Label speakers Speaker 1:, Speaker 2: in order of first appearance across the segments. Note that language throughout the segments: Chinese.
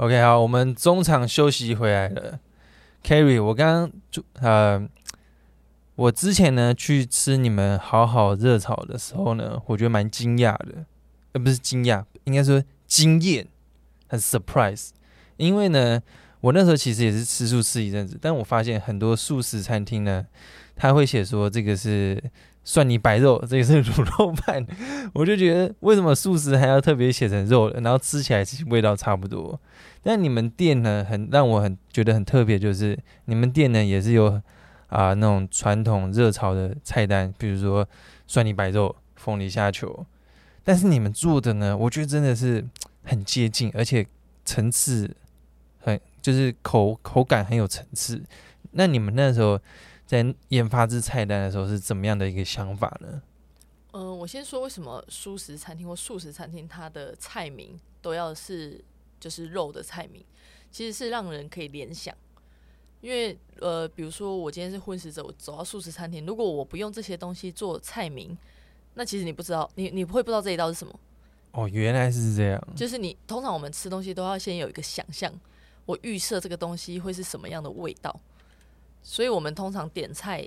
Speaker 1: OK，好，我们中场休息回来了。Kerry，我刚刚就呃，我之前呢去吃你们好好热炒的时候呢，我觉得蛮惊讶的，呃，不是惊讶，应该说惊艳，很 surprise。因为呢，我那时候其实也是吃素吃一阵子，但我发现很多素食餐厅呢，他会写说这个是。蒜泥白肉，这个是卤肉饭，我就觉得为什么素食还要特别写成肉，然后吃起来其实味道差不多。但你们店呢，很让我很觉得很特别，就是你们店呢也是有啊、那种传统热炒的菜单，比如说蒜泥白肉、凤梨虾球。但是你们做的呢，我觉得真的是很接近，而且层次很就是口口感很有层次。那你们那时候。在研发这菜单的时候是怎么样的一个想法呢？
Speaker 2: 嗯、呃，我先说为什么素食餐厅或素食餐厅它的菜名都要是就是肉的菜名，其实是让人可以联想。因为呃，比如说我今天是荤食者，我走到素食餐厅，如果我不用这些东西做菜名，那其实你不知道，你你不会不知道这一道是什么。
Speaker 1: 哦，原来是这样。
Speaker 2: 就是你通常我们吃东西都要先有一个想象，我预设这个东西会是什么样的味道。所以我们通常点菜，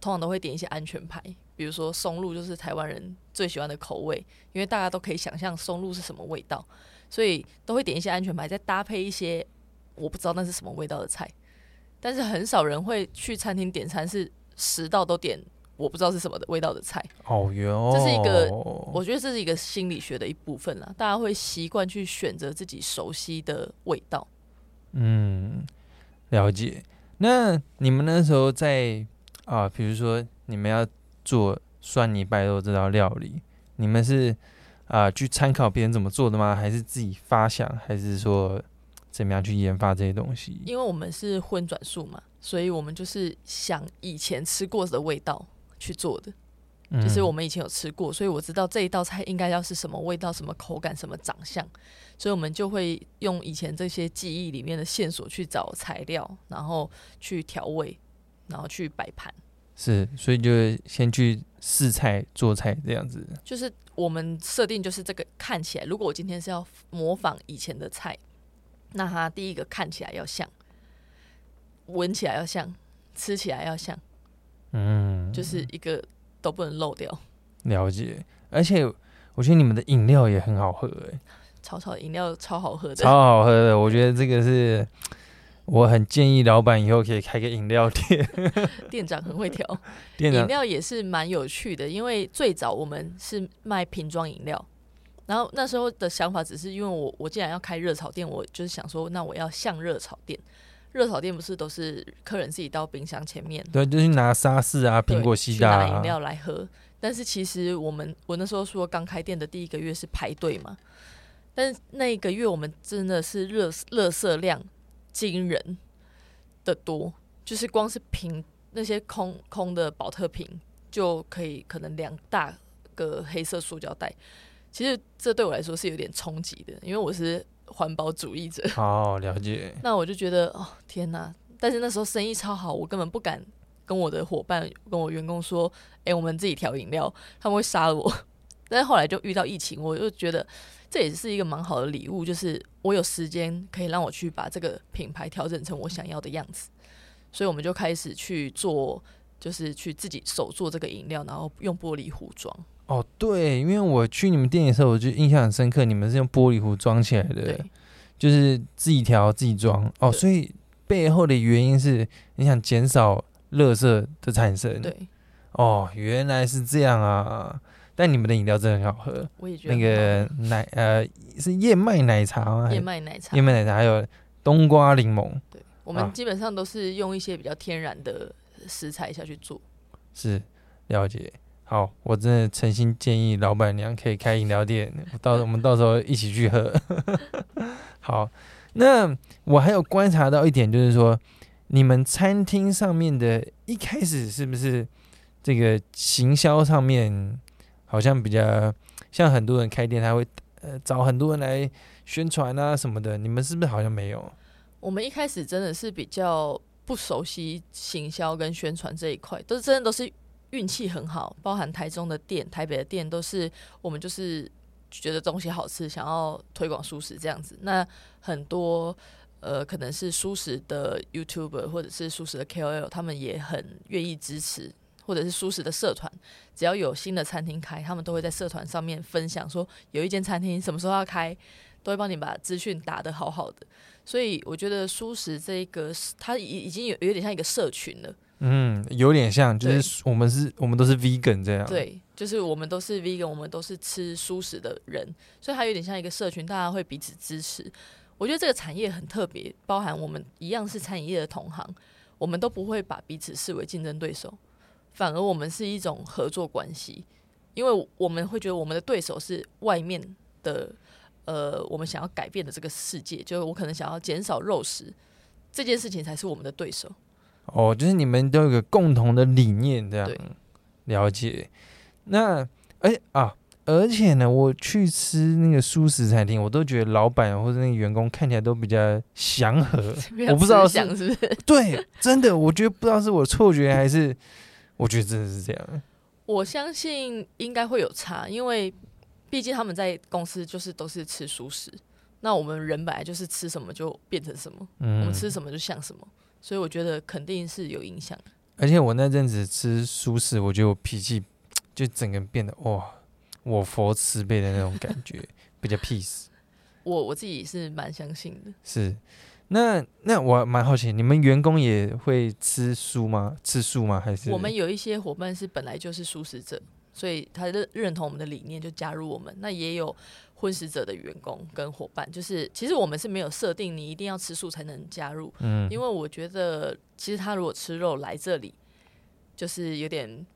Speaker 2: 通常都会点一些安全牌，比如说松露就是台湾人最喜欢的口味，因为大家都可以想象松露是什么味道，所以都会点一些安全牌，再搭配一些我不知道那是什么味道的菜。但是很少人会去餐厅点餐是十道都点我不知道是什么的味道的菜。
Speaker 1: 哦哟，
Speaker 2: 这是一个，我觉得这是一个心理学的一部分啦，大家会习惯去选择自己熟悉的味道。
Speaker 1: 嗯，了解。那你们那时候在啊，比如说你们要做蒜泥白肉这道料理，你们是啊去参考别人怎么做的吗？还是自己发想？还是说怎么样去研发这些东西？
Speaker 2: 因为我们是混转素嘛，所以我们就是想以前吃过的味道去做的。就是我们以前有吃过，所以我知道这一道菜应该要是什么味道、什么口感、什么长相，所以我们就会用以前这些记忆里面的线索去找材料，然后去调味，然后去摆盘。
Speaker 1: 是，所以就先去试菜做菜这样子。
Speaker 2: 就是我们设定就是这个看起来，如果我今天是要模仿以前的菜，那它第一个看起来要像，闻起来要像，吃起来要像，嗯，就是一个。都不能漏掉。
Speaker 1: 了解，而且我觉得你们的饮料也很好喝哎，
Speaker 2: 草草饮料超好喝的，
Speaker 1: 超好喝的。我觉得这个是我很建议老板以后可以开个饮料店。
Speaker 2: 店长很会调，饮料也是蛮有趣的。因为最早我们是卖瓶装饮料，然后那时候的想法只是因为我我既然要开热炒店，我就是想说，那我要像热炒店。热炒店不是都是客人自己到冰箱前面，
Speaker 1: 对，就是拿沙士啊、苹果西打啊，
Speaker 2: 拿饮料来喝。但是其实我们我那时候说刚开店的第一个月是排队嘛，但是那一个月我们真的是热热色量惊人的多，就是光是瓶那些空空的保特瓶就可以可能两大个黑色塑胶袋。其实这对我来说是有点冲击的，因为我是。环保主义者，
Speaker 1: 好了解。
Speaker 2: 那我就觉得，哦天哪！但是那时候生意超好，我根本不敢跟我的伙伴、跟我员工说：“哎、欸，我们自己调饮料。”他们会杀了我。但是后来就遇到疫情，我就觉得这也是一个蛮好的礼物，就是我有时间可以让我去把这个品牌调整成我想要的样子。所以我们就开始去做，就是去自己手做这个饮料，然后用玻璃壶装。
Speaker 1: 哦，对，因为我去你们店的时候，我就印象很深刻，你们是用玻璃壶装起来的，就是自己调自己装。哦，所以背后的原因是你想减少垃圾的产生。
Speaker 2: 对，
Speaker 1: 哦，原来是这样啊！但你们的饮料真的很好喝，
Speaker 2: 我也觉得
Speaker 1: 那个奶呃是燕麦奶茶吗？
Speaker 2: 燕麦奶茶，
Speaker 1: 燕麦奶茶还有冬瓜柠檬。
Speaker 2: 对，我们基本上都是用一些比较天然的食材下去做。
Speaker 1: 是，了解。好，我真的诚心建议老板娘可以开饮料店，到我们到时候一起去喝。好，那我还有观察到一点，就是说你们餐厅上面的一开始是不是这个行销上面好像比较像很多人开店，他会呃找很多人来宣传啊什么的，你们是不是好像没有？
Speaker 2: 我们一开始真的是比较不熟悉行销跟宣传这一块，都真的都是。运气很好，包含台中的店、台北的店，都是我们就是觉得东西好吃，想要推广蔬食这样子。那很多呃，可能是蔬食的 YouTuber 或者是蔬食的 KOL，他们也很愿意支持，或者是蔬食的社团，只要有新的餐厅开，他们都会在社团上面分享说有一间餐厅什么时候要开，都会帮你把资讯打得好好的。所以我觉得蔬食这一个，它已已经有有点像一个社群了。
Speaker 1: 嗯，有点像，就是我们是，我们都是 vegan 这样。
Speaker 2: 对，就是我们都是 vegan，我们都是吃蔬食的人，所以它有点像一个社群，大家会彼此支持。我觉得这个产业很特别，包含我们一样是餐饮业的同行，我们都不会把彼此视为竞争对手，反而我们是一种合作关系，因为我们会觉得我们的对手是外面的，呃，我们想要改变的这个世界，就是我可能想要减少肉食这件事情才是我们的对手。
Speaker 1: 哦，就是你们都有个共同的理念，这
Speaker 2: 样
Speaker 1: 了解。那，哎、欸、啊，而且呢，我去吃那个素食餐厅，我都觉得老板或者那个员工看起来都比较祥和。我不知道是
Speaker 2: 是不是？
Speaker 1: 对，真的，我觉得不知道是我错觉还是，我觉得真的是这样。
Speaker 2: 我相信应该会有差，因为毕竟他们在公司就是都是吃素食，那我们人本来就是吃什么就变成什么，嗯、我们吃什么就像什么。所以我觉得肯定是有影响，
Speaker 1: 而且我那阵子吃素食，我觉得我脾气 就整个变得哇，我佛慈悲的那种感觉，比较 peace。
Speaker 2: 我我自己是蛮相信的。
Speaker 1: 是，那那我蛮好奇，你们员工也会吃素吗？吃素吗？还是
Speaker 2: 我们有一些伙伴是本来就是素食者，所以他认认同我们的理念就加入我们。那也有。荤食者的员工跟伙伴，就是其实我们是没有设定你一定要吃素才能加入，嗯，因为我觉得其实他如果吃肉来这里，就是有点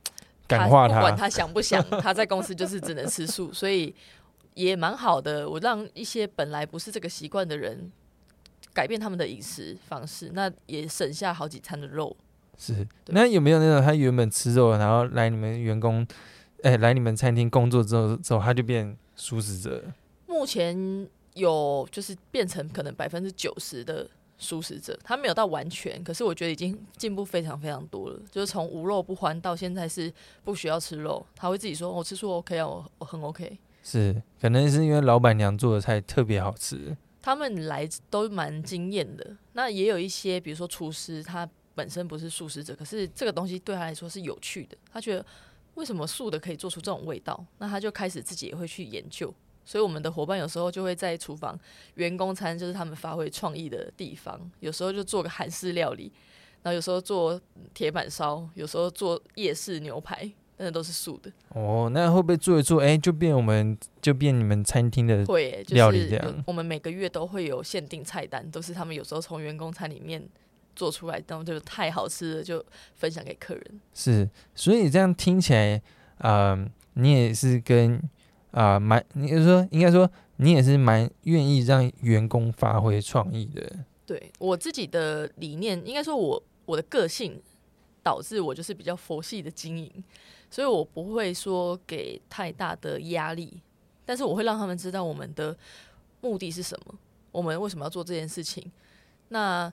Speaker 1: 感化他，
Speaker 2: 不管他想不想，他在公司就是只能吃素，所以也蛮好的。我让一些本来不是这个习惯的人改变他们的饮食方式，那也省下好几餐的肉。
Speaker 1: 是，那有没有那种他原本吃肉，然后来你们员工，哎、欸，来你们餐厅工作之后之后他就变？素食者
Speaker 2: 目前有就是变成可能百分之九十的素食者，他没有到完全，可是我觉得已经进步非常非常多了。就是从无肉不欢到现在是不需要吃肉，他会自己说：“我吃素 OK 啊，我我很 OK。”
Speaker 1: 是，可能是因为老板娘做的菜特别好吃，
Speaker 2: 他们来都蛮惊艳的。那也有一些，比如说厨师，他本身不是素食者，可是这个东西对他来说是有趣的，他觉得。为什么素的可以做出这种味道？那他就开始自己也会去研究。所以我们的伙伴有时候就会在厨房，员工餐就是他们发挥创意的地方。有时候就做个韩式料理，然后有时候做铁板烧，有时候做夜市牛排，但是都是素的。
Speaker 1: 哦，那会不会做一做，哎，就变我们就变你们餐厅的会料理这样？
Speaker 2: 我们每个月都会有限定菜单，都是他们有时候从员工餐里面。做出来，然后就太好吃了，就分享给客人。
Speaker 1: 是，所以这样听起来，啊、呃，你也是跟啊、呃、蛮，你是说应该说你也是蛮愿意让员工发挥创意的。
Speaker 2: 对，我自己的理念，应该说我我的个性导致我就是比较佛系的经营，所以我不会说给太大的压力，但是我会让他们知道我们的目的是什么，我们为什么要做这件事情。那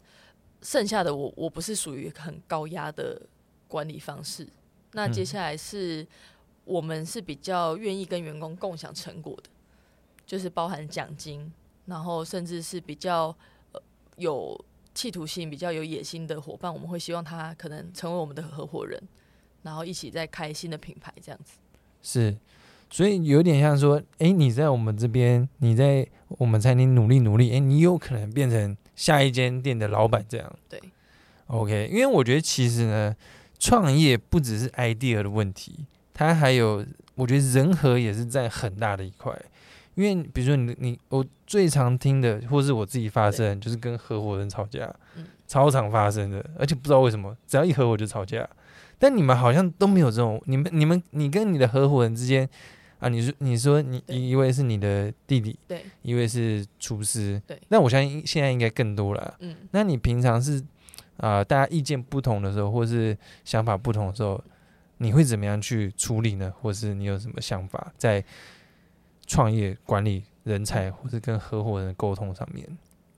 Speaker 2: 剩下的我，我不是属于很高压的管理方式。那接下来是我们是比较愿意跟员工共享成果的，就是包含奖金，然后甚至是比较呃有企图心、比较有野心的伙伴，我们会希望他可能成为我们的合伙人，然后一起在开新的品牌这样子。
Speaker 1: 是，所以有点像说，哎，你在我们这边，你在我们餐厅努力努力，哎，你有可能变成。下一间店的老板这样
Speaker 2: 对
Speaker 1: ，OK，因为我觉得其实呢，创业不只是 idea 的问题，它还有我觉得人和也是在很大的一块。因为比如说你你我最常听的，或是我自己发生，就是跟合伙人吵架，超常发生的，而且不知道为什么，只要一合伙就吵架。但你们好像都没有这种，你们你们你跟你的合伙人之间。啊，你说你说你一位是你的弟弟，
Speaker 2: 对，
Speaker 1: 一位是厨师，
Speaker 2: 对。
Speaker 1: 那我相信现在应该更多了。嗯，那你平常是啊、呃，大家意见不同的时候，或是想法不同的时候，你会怎么样去处理呢？或是你有什么想法在创业管理人才，或是跟合伙人沟通上面？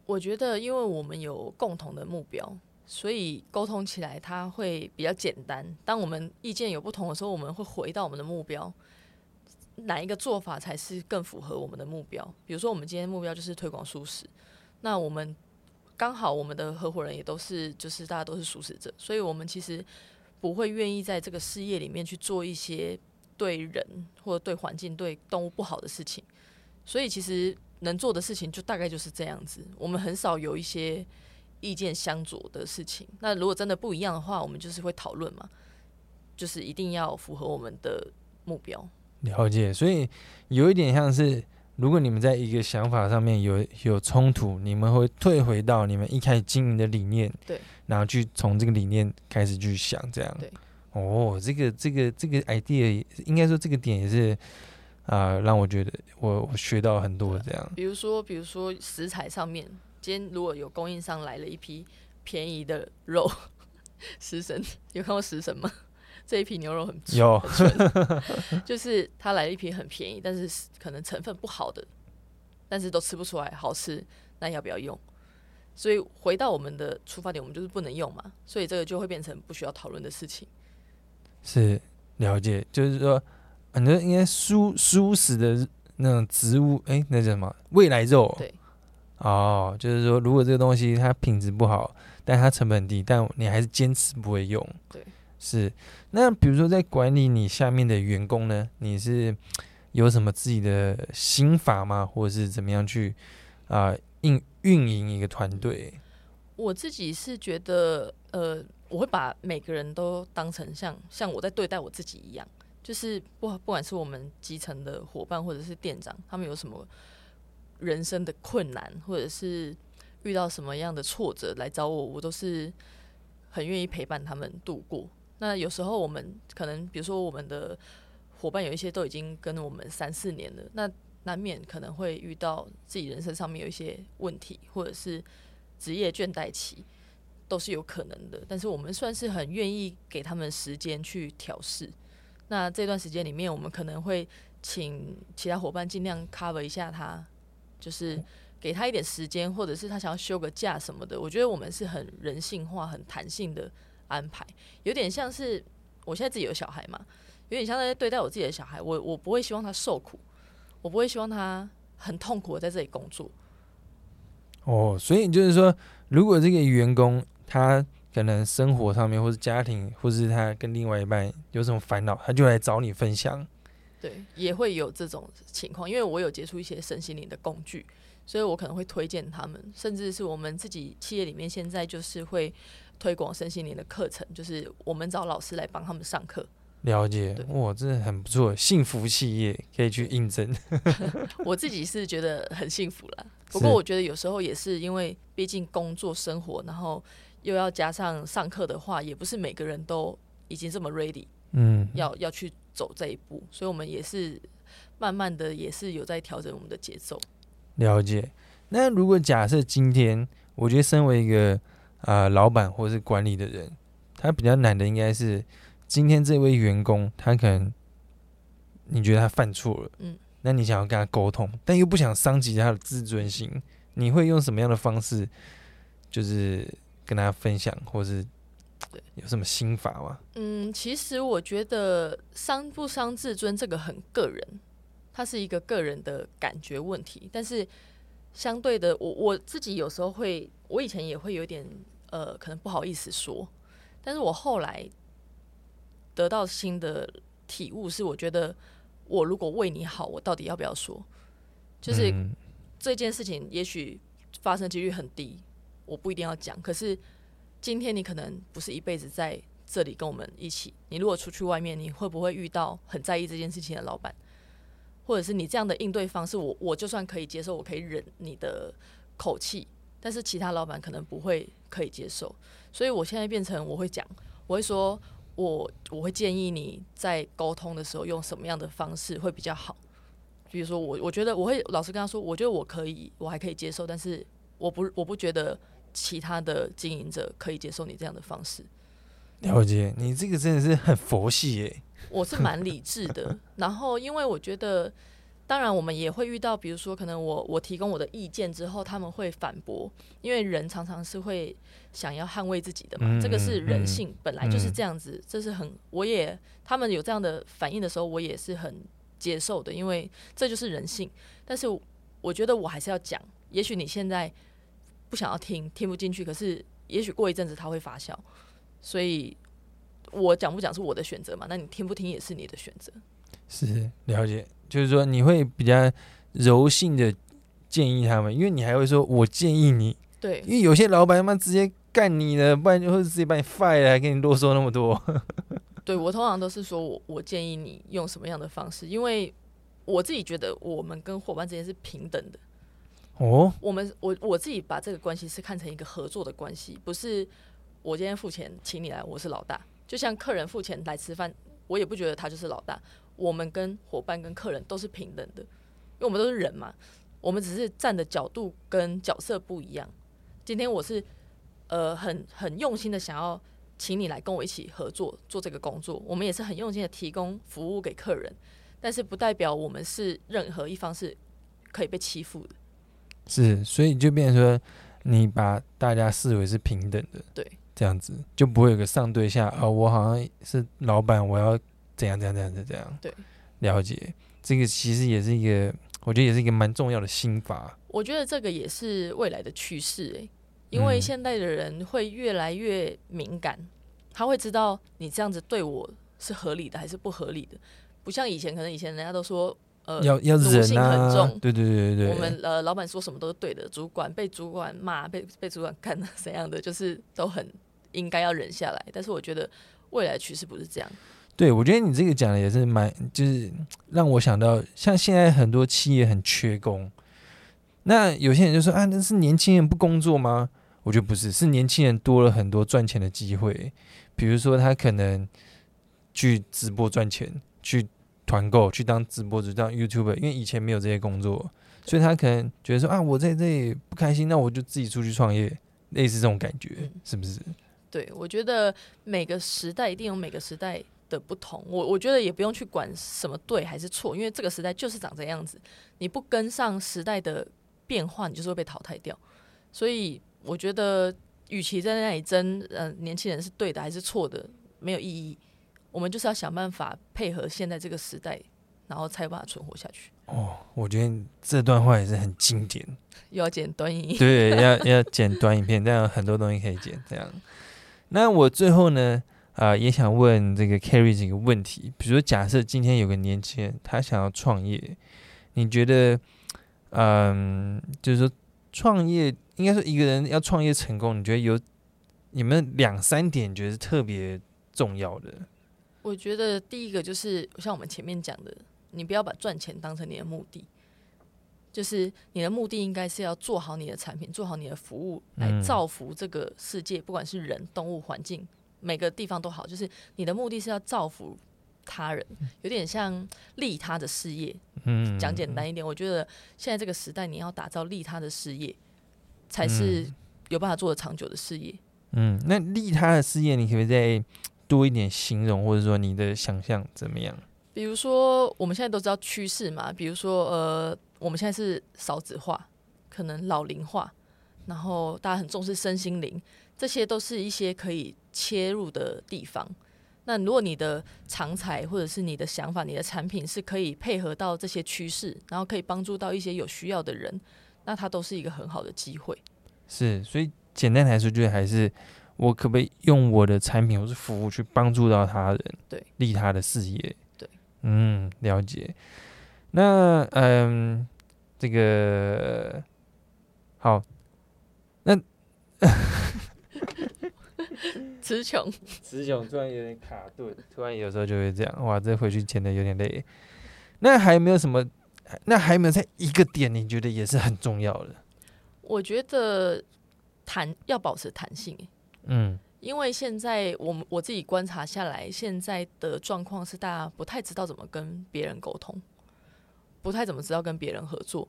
Speaker 2: 我觉得，因为我们有共同的目标，所以沟通起来它会比较简单。当我们意见有不同的时候，我们会回到我们的目标。哪一个做法才是更符合我们的目标？比如说，我们今天目标就是推广素食，那我们刚好我们的合伙人也都是，就是大家都是素食者，所以我们其实不会愿意在这个事业里面去做一些对人或者对环境、对动物不好的事情。所以其实能做的事情就大概就是这样子。我们很少有一些意见相左的事情。那如果真的不一样的话，我们就是会讨论嘛，就是一定要符合我们的目标。
Speaker 1: 了解，所以有一点像是，如果你们在一个想法上面有有冲突，你们会退回到你们一开始经营的理念，
Speaker 2: 对，
Speaker 1: 然后去从这个理念开始去想，这样，
Speaker 2: 对，
Speaker 1: 哦，这个这个这个 idea 应该说这个点也是啊、呃，让我觉得我我学到很多这样。
Speaker 2: 比如说，比如说食材上面，今天如果有供应商来了一批便宜的肉，食神有看过食神吗？这一批牛肉很纯，有很，就是他来了一批很便宜，但是可能成分不好的，但是都吃不出来好吃，那要不要用？所以回到我们的出发点，我们就是不能用嘛，所以这个就会变成不需要讨论的事情。
Speaker 1: 是了解，就是说，很多应该蔬蔬食的那种植物，哎、欸，那叫什么？未来肉？
Speaker 2: 对，
Speaker 1: 哦，就是说，如果这个东西它品质不好，但它成本低，但你还是坚持不会用，
Speaker 2: 对。
Speaker 1: 是，那比如说在管理你下面的员工呢，你是有什么自己的心法吗？或者是怎么样去啊运运营一个团队？
Speaker 2: 我自己是觉得，呃，我会把每个人都当成像像我在对待我自己一样，就是不不管是我们基层的伙伴或者是店长，他们有什么人生的困难，或者是遇到什么样的挫折来找我，我都是很愿意陪伴他们度过。那有时候我们可能，比如说我们的伙伴有一些都已经跟我们三四年了，那难免可能会遇到自己人生上面有一些问题，或者是职业倦怠期，都是有可能的。但是我们算是很愿意给他们时间去调试。那这段时间里面，我们可能会请其他伙伴尽量 cover 一下他，就是给他一点时间，或者是他想要休个假什么的。我觉得我们是很人性化、很弹性的。安排有点像是我现在自己有小孩嘛，有点像在对待我自己的小孩。我我不会希望他受苦，我不会希望他很痛苦的在这里工作。
Speaker 1: 哦，所以就是说，如果这个员工他可能生活上面，或是家庭，或是他跟另外一半有什么烦恼，他就来找你分享。
Speaker 2: 对，也会有这种情况，因为我有接触一些身心灵的工具，所以我可能会推荐他们，甚至是我们自己企业里面现在就是会。推广身心灵的课程，就是我们找老师来帮他们上课。
Speaker 1: 了解，哇，真的很不错，幸福企业可以去应征。
Speaker 2: 我自己是觉得很幸福了，不过我觉得有时候也是因为，毕竟工作生活，然后又要加上上课的话，也不是每个人都已经这么 ready，嗯，要要去走这一步，所以我们也是慢慢的，也是有在调整我们的节奏。
Speaker 1: 了解。那如果假设今天，我觉得身为一个。啊、呃，老板或是管理的人，他比较难的应该是今天这位员工，他可能你觉得他犯错了，嗯，那你想要跟他沟通，但又不想伤及他的自尊心，你会用什么样的方式，就是跟他分享，或是有什么心法吗？
Speaker 2: 嗯，其实我觉得伤不伤自尊这个很个人，它是一个个人的感觉问题，但是。相对的，我我自己有时候会，我以前也会有点呃，可能不好意思说，但是我后来得到新的体悟是，我觉得我如果为你好，我到底要不要说？就是这件事情也许发生几率很低，我不一定要讲。可是今天你可能不是一辈子在这里跟我们一起，你如果出去外面，你会不会遇到很在意这件事情的老板？或者是你这样的应对方式，我我就算可以接受，我可以忍你的口气，但是其他老板可能不会可以接受，所以我现在变成我会讲，我会说，我我会建议你在沟通的时候用什么样的方式会比较好，比如说我我觉得我会老实跟他说，我觉得我可以，我还可以接受，但是我不我不觉得其他的经营者可以接受你这样的方式。
Speaker 1: 了解，你这个真的是很佛系耶。
Speaker 2: 我是蛮理智的，然后因为我觉得，当然我们也会遇到，比如说可能我我提供我的意见之后，他们会反驳，因为人常常是会想要捍卫自己的嘛，嗯、这个是人性，本来就是这样子，嗯、这是很我也他们有这样的反应的时候，我也是很接受的，因为这就是人性。但是我觉得我还是要讲，也许你现在不想要听，听不进去，可是也许过一阵子它会发酵。所以我讲不讲是我的选择嘛？那你听不听也是你的选择。
Speaker 1: 是了解，就是说你会比较柔性的建议他们，因为你还会说我建议你。
Speaker 2: 对，
Speaker 1: 因为有些老板他妈直接干你了，不然就会直接把你 fire 了，还跟你啰嗦那么多。
Speaker 2: 对，我通常都是说我我建议你用什么样的方式，因为我自己觉得我们跟伙伴之间是平等的。
Speaker 1: 哦，
Speaker 2: 我们我我自己把这个关系是看成一个合作的关系，不是我今天付钱请你来，我是老大。就像客人付钱来吃饭，我也不觉得他就是老大。我们跟伙伴跟客人都是平等的，因为我们都是人嘛，我们只是站的角度跟角色不一样。今天我是呃很很用心的想要请你来跟我一起合作做这个工作，我们也是很用心的提供服务给客人，但是不代表我们是任何一方是可以被欺负的。
Speaker 1: 是，所以就变成说，你把大家视为是平等的，
Speaker 2: 对，
Speaker 1: 这样子就不会有个上对下啊、哦，我好像是老板，我要怎样怎样怎样怎样，
Speaker 2: 对，
Speaker 1: 了解这个其实也是一个，我觉得也是一个蛮重要的心法。
Speaker 2: 我觉得这个也是未来的趋势诶。因为现代的人会越来越敏感，他会知道你这样子对我是合理的还是不合理的，不像以前，可能以前人家都说，呃，
Speaker 1: 要要忍啊，
Speaker 2: 很重，
Speaker 1: 对对对对，
Speaker 2: 我们呃老板说什么都是对的，主管被主管骂，被被主管干怎样的，就是都很应该要忍下来。但是我觉得未来趋势不是这样。
Speaker 1: 对，我觉得你这个讲的也是蛮，就是让我想到，像现在很多企业很缺工，那有些人就说啊，那是年轻人不工作吗？我觉得不是，是年轻人多了很多赚钱的机会，比如说他可能去直播赚钱，去团购，去当直播主，当 YouTuber，因为以前没有这些工作，所以他可能觉得说啊，我在这里不开心，那我就自己出去创业，类似这种感觉，是不是？
Speaker 2: 对，我觉得每个时代一定有每个时代的不同，我我觉得也不用去管什么对还是错，因为这个时代就是长这样子，你不跟上时代的变化，你就是会被淘汰掉，所以。我觉得，与其在那里争，呃，年轻人是对的还是错的，没有意义。我们就是要想办法配合现在这个时代，然后才有办法存活下去。
Speaker 1: 哦，我觉得这段话也是很经典。
Speaker 2: 又 要剪短影片，
Speaker 1: 对，要要剪短影片，这样很多东西可以剪。这样，那我最后呢，啊、呃，也想问这个 Carry 几个问题。比如说，假设今天有个年轻人，他想要创业，你觉得，嗯，就是说创业。应该说，一个人要创业成功，你觉得有你们两三点觉得是特别重要的？
Speaker 2: 我觉得第一个就是像我们前面讲的，你不要把赚钱当成你的目的，就是你的目的应该是要做好你的产品，做好你的服务，来造福这个世界，不管是人、动物、环境，每个地方都好。就是你的目的是要造福他人，有点像利他的事业。嗯，讲简单一点，我觉得现在这个时代，你要打造利他的事业。才是有办法做的长久的事业。
Speaker 1: 嗯，那利他的事业，你可不可以再多一点形容，或者说你的想象怎么样？
Speaker 2: 比如说，我们现在都知道趋势嘛，比如说，呃，我们现在是少子化，可能老龄化，然后大家很重视身心灵，这些都是一些可以切入的地方。那如果你的长才或者是你的想法、你的产品是可以配合到这些趋势，然后可以帮助到一些有需要的人。那它都是一个很好的机会，
Speaker 1: 是，所以简单来说，就是还是我可不可以用我的产品或是服务去帮助到他人，
Speaker 2: 对，
Speaker 1: 利他的事业，
Speaker 2: 对，
Speaker 1: 嗯，了解。那嗯，这个好，那
Speaker 2: 词穷，
Speaker 1: 词穷，突然有点卡顿，突然有时候就会这样，哇，这回去剪的有点累。那还有没有什么？那还有没有在一个点，你觉得也是很重要的？
Speaker 2: 我觉得弹要保持弹性，
Speaker 1: 嗯，
Speaker 2: 因为现在我们我自己观察下来，现在的状况是大家不太知道怎么跟别人沟通，不太怎么知道跟别人合作，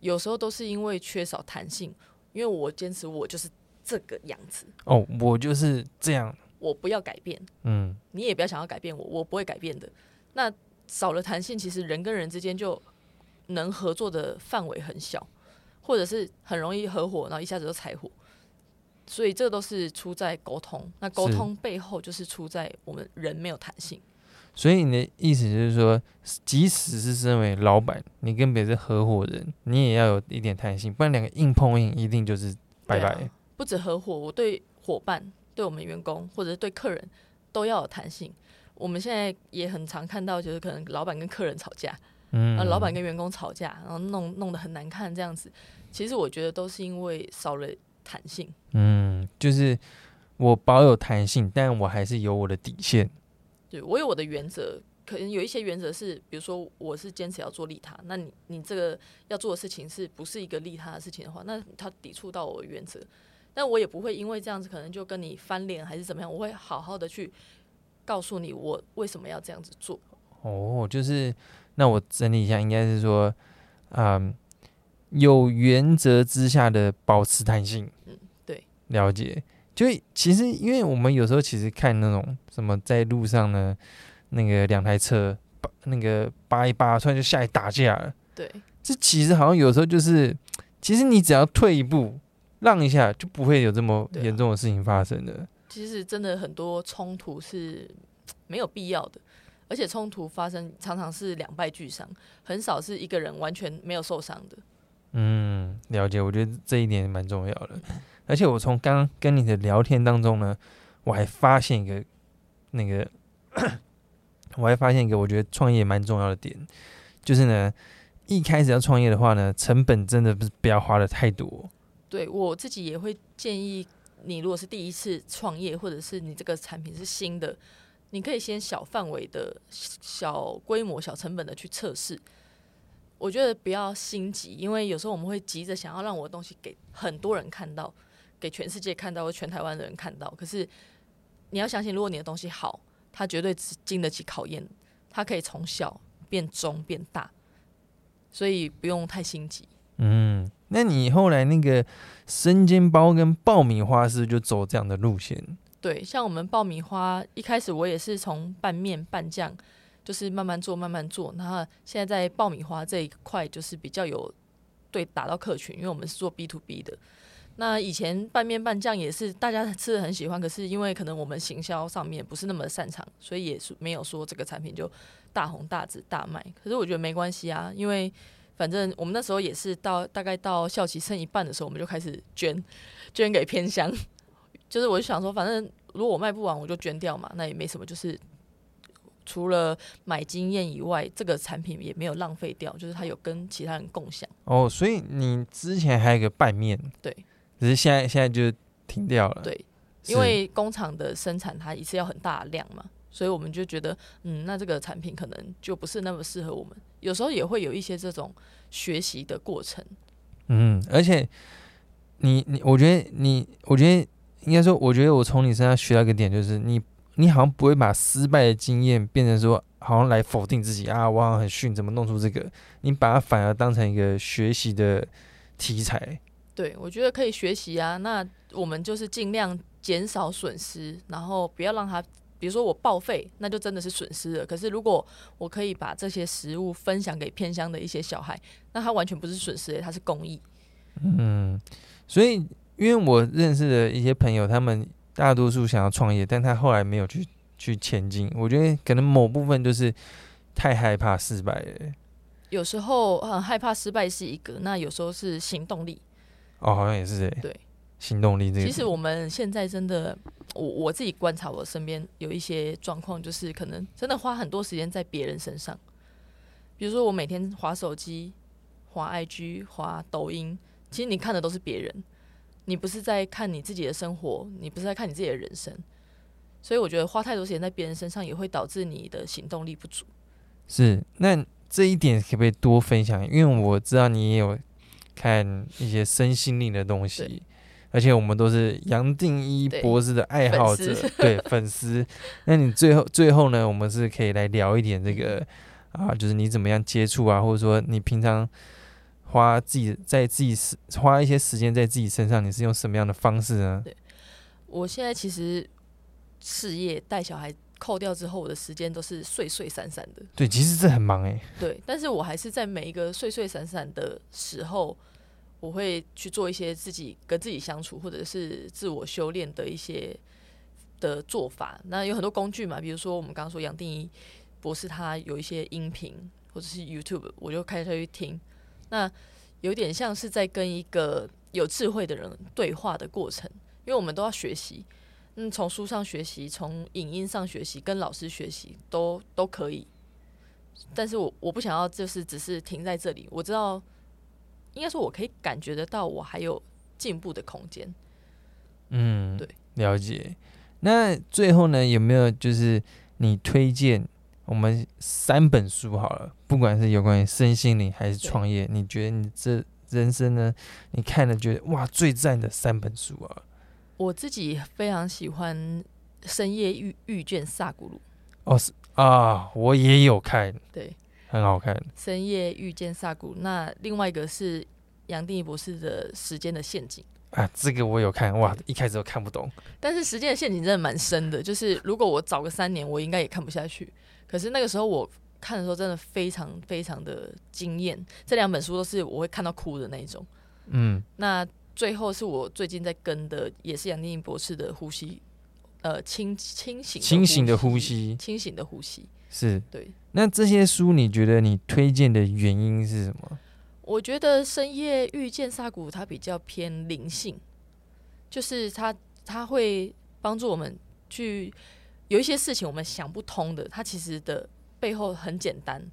Speaker 2: 有时候都是因为缺少弹性。因为我坚持我就是这个样子，
Speaker 1: 哦，我就是这样，
Speaker 2: 我不要改变，
Speaker 1: 嗯，
Speaker 2: 你也不要想要改变我，我不会改变的。那少了弹性，其实人跟人之间就能合作的范围很小，或者是很容易合伙，然后一下子就柴火，所以这都是出在沟通。那沟通背后就是出在我们人没有弹性。
Speaker 1: 所以你的意思就是说，即使是身为老板，你跟别人合伙人，你也要有一点弹性，不然两个硬碰硬，一定就是拜拜。
Speaker 2: 啊、不止合伙，我对伙伴、对我们员工或者是对客人都要有弹性。我们现在也很常看到，就是可能老板跟客人吵架，嗯，老板跟员工吵架，然后弄弄得很难看这样子。其实我觉得都是因为少了弹性。
Speaker 1: 嗯，就是我保有弹性，但我还是有我的底线。
Speaker 2: 对，我有我的原则，可能有一些原则是，比如说我是坚持要做利他，那你你这个要做的事情是不是一个利他的事情的话，那他抵触到我的原则，但我也不会因为这样子可能就跟你翻脸还是怎么样，我会好好的去告诉你我为什么要这样子做。
Speaker 1: 哦，就是那我整理一下，应该是说，嗯，有原则之下的保持弹性。
Speaker 2: 嗯，对，
Speaker 1: 了解。就其实，因为我们有时候其实看那种什么在路上呢，那个两台车扒那个扒一扒，突然就下来打架了。
Speaker 2: 对，
Speaker 1: 这其实好像有时候就是，其实你只要退一步，让一下，就不会有这么严重的事情发生的。啊，
Speaker 2: 其实真的很多冲突是没有必要的，而且冲突发生常常是两败俱伤，很少是一个人完全没有受伤的。
Speaker 1: 嗯，了解，我觉得这一点蛮重要的。而且我从刚刚跟你的聊天当中呢，我还发现一个那个，我还发现一个我觉得创业蛮重要的点，就是呢，一开始要创业的话呢，成本真的不是不要花的太多。
Speaker 2: 对，我自己也会建议你，如果是第一次创业，或者是你这个产品是新的，你可以先小范围的小规模、小成本的去测试。我觉得不要心急，因为有时候我们会急着想要让我的东西给很多人看到。给全世界看到，或全台湾的人看到。可是你要相信，如果你的东西好，它绝对经得起考验。它可以从小变中变大，所以不用太心急。
Speaker 1: 嗯，那你后来那个生煎包跟爆米花是就走这样的路线？
Speaker 2: 对，像我们爆米花一开始我也是从拌面拌酱，就是慢慢做慢慢做。然后现在在爆米花这一块就是比较有对打到客群，因为我们是做 B to B 的。那以前拌面拌酱也是大家吃的很喜欢，可是因为可能我们行销上面不是那么擅长，所以也是没有说这个产品就大红大紫大卖。可是我觉得没关系啊，因为反正我们那时候也是到大概到校期剩一半的时候，我们就开始捐捐给偏乡。就是我就想说，反正如果我卖不完，我就捐掉嘛，那也没什么。就是除了买经验以外，这个产品也没有浪费掉，就是它有跟其他人共享。
Speaker 1: 哦，所以你之前还有一个拌面，
Speaker 2: 对。
Speaker 1: 只是现在现在就停掉了。
Speaker 2: 对，因为工厂的生产它一次要很大量嘛，所以我们就觉得，嗯，那这个产品可能就不是那么适合我们。有时候也会有一些这种学习的过程。
Speaker 1: 嗯，而且你你，我觉得你，我觉得应该说，我觉得我从你身上学到一个点，就是你你好像不会把失败的经验变成说，好像来否定自己啊，我好像很逊，怎么弄出这个？你把它反而当成一个学习的题材。
Speaker 2: 对，我觉得可以学习啊。那我们就是尽量减少损失，然后不要让它，比如说我报废，那就真的是损失了。可是如果我可以把这些食物分享给偏乡的一些小孩，那他完全不是损失，他是公益。
Speaker 1: 嗯，所以因为我认识的一些朋友，他们大多数想要创业，但他后来没有去去前进。我觉得可能某部分就是太害怕失败了。
Speaker 2: 有时候很害怕失败是一个，那有时候是行动力。
Speaker 1: 哦，好像也是哎。对，行动力这个。
Speaker 2: 其实我们现在真的，我我自己观察我身边有一些状况，就是可能真的花很多时间在别人身上。比如说我每天划手机、划 IG、划抖音，其实你看的都是别人，你不是在看你自己的生活，你不是在看你自己的人生。所以我觉得花太多时间在别人身上，也会导致你的行动力不足。
Speaker 1: 是，那这一点可不可以多分享？因为我知道你也有。看一些身心灵的东西，而且我们都是杨定一博士的爱好者，对粉丝。那你最后最后呢？我们是可以来聊一点这个啊，就是你怎么样接触啊，或者说你平常花自己在自己花一些时间在自己身上，你是用什么样的方式呢？
Speaker 2: 对，我现在其实事业带小孩。扣掉之后，我的时间都是碎碎散散的。
Speaker 1: 对，其实这很忙哎。
Speaker 2: 对，但是我还是在每一个碎碎散散的时候，我会去做一些自己跟自己相处，或者是自我修炼的一些的做法。那有很多工具嘛，比如说我们刚刚说杨定一博士他有一些音频或者是 YouTube，我就开始去听。那有点像是在跟一个有智慧的人对话的过程，因为我们都要学习。嗯，从书上学习，从影音上学习，跟老师学习都都可以。但是我我不想要，就是只是停在这里。我知道，应该说我可以感觉得到，我还有进步的空间。
Speaker 1: 嗯，
Speaker 2: 对，
Speaker 1: 了解。那最后呢，有没有就是你推荐我们三本书好了？不管是有关于身心灵还是创业，你觉得你这人生呢，你看了觉得哇最赞的三本书啊？
Speaker 2: 我自己非常喜欢《深夜遇遇见萨古鲁》。
Speaker 1: 哦，是啊，我也有看，
Speaker 2: 对，
Speaker 1: 很好看。
Speaker 2: 《深夜遇见萨古》，那另外一个是杨定一博士的《时间的陷阱》
Speaker 1: 啊，这个我有看，哇，一开始都看不懂。
Speaker 2: 但是《时间的陷阱》真的蛮深的，就是如果我早个三年，我应该也看不下去。可是那个时候我看的时候，真的非常非常的惊艳。这两本书都是我会看到哭的那一种。
Speaker 1: 嗯，
Speaker 2: 那。最后是我最近在跟的，也是杨定一博士的呼吸，呃，清清醒
Speaker 1: 清醒的呼吸，
Speaker 2: 清醒的呼吸
Speaker 1: 是
Speaker 2: 对。
Speaker 1: 那这些书你觉得你推荐的原因是什么？
Speaker 2: 我觉得深夜遇见萨古，它比较偏灵性，就是它它会帮助我们去有一些事情我们想不通的，它其实的背后很简单。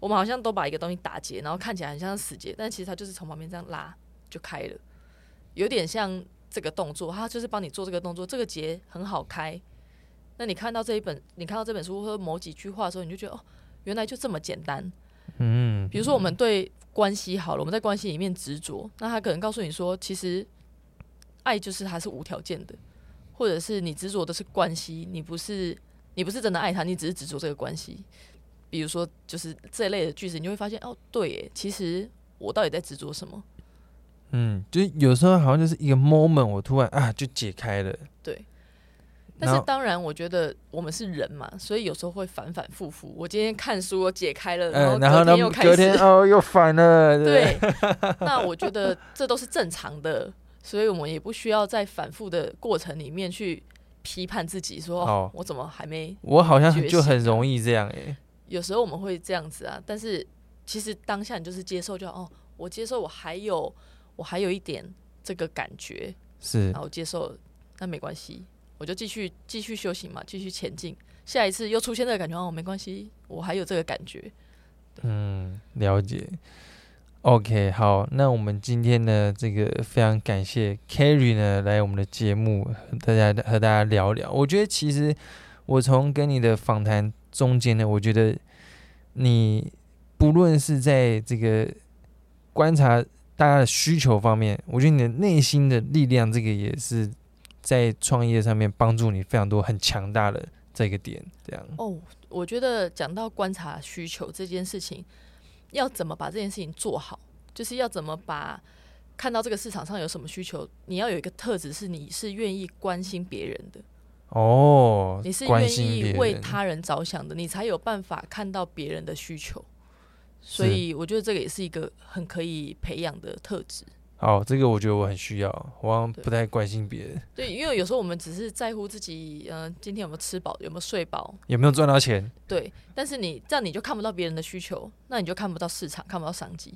Speaker 2: 我们好像都把一个东西打结，然后看起来很像死结，但其实它就是从旁边这样拉就开了。有点像这个动作，它就是帮你做这个动作，这个结很好开。那你看到这一本，你看到这本书或者某几句话的时候，你就觉得哦，原来就这么简单。
Speaker 1: 嗯，
Speaker 2: 比如说我们对关系好了，我们在关系里面执着，那他可能告诉你说，其实爱就是它是无条件的，或者是你执着的是关系，你不是你不是真的爱他，你只是执着这个关系。比如说就是这类的句子，你就会发现哦，对耶，其实我到底在执着什么？
Speaker 1: 嗯，就有时候好像就是一个 moment，我突然啊就解开了。
Speaker 2: 对，但是当然，我觉得我们是人嘛，所以有时候会反反复复。我今天看书，我解开了，
Speaker 1: 嗯，
Speaker 2: 然后隔天又开始，
Speaker 1: 隔天 哦又反了。对，
Speaker 2: 对 那我觉得这都是正常的，所以我们也不需要在反复的过程里面去批判自己说，说哦，我怎么还没？
Speaker 1: 我好像就很容易这样哎。
Speaker 2: 有时候我们会这样子啊，但是其实当下你就是接受就，就哦，我接受，我还有。我还有一点这个感觉，
Speaker 1: 是，
Speaker 2: 然后接受，那没关系，我就继续继续修行嘛，继续前进。下一次又出现这个感觉，哦，没关系，我还有这个感觉。
Speaker 1: 嗯，了解。OK，好，那我们今天呢，这个非常感谢 Kerry 呢来我们的节目，大家和大家聊聊。我觉得其实我从跟你的访谈中间呢，我觉得你不论是在这个观察。大家的需求方面，我觉得你的内心的力量，这个也是在创业上面帮助你非常多、很强大的这个点。这样
Speaker 2: 哦，我觉得讲到观察需求这件事情，要怎么把这件事情做好，就是要怎么把看到这个市场上有什么需求，你要有一个特质，是你是愿意关心别人的
Speaker 1: 哦，
Speaker 2: 你是愿意为他人着想的，你才有办法看到别人的需求。所以我觉得这个也是一个很可以培养的特质。
Speaker 1: 好，这个我觉得我很需要，我好像不太关心别人。
Speaker 2: 对，因为有时候我们只是在乎自己，嗯、呃，今天有没有吃饱，有没有睡饱，
Speaker 1: 有没有赚到钱。
Speaker 2: 对，但是你这样你就看不到别人的需求，那你就看不到市场，看不到商机。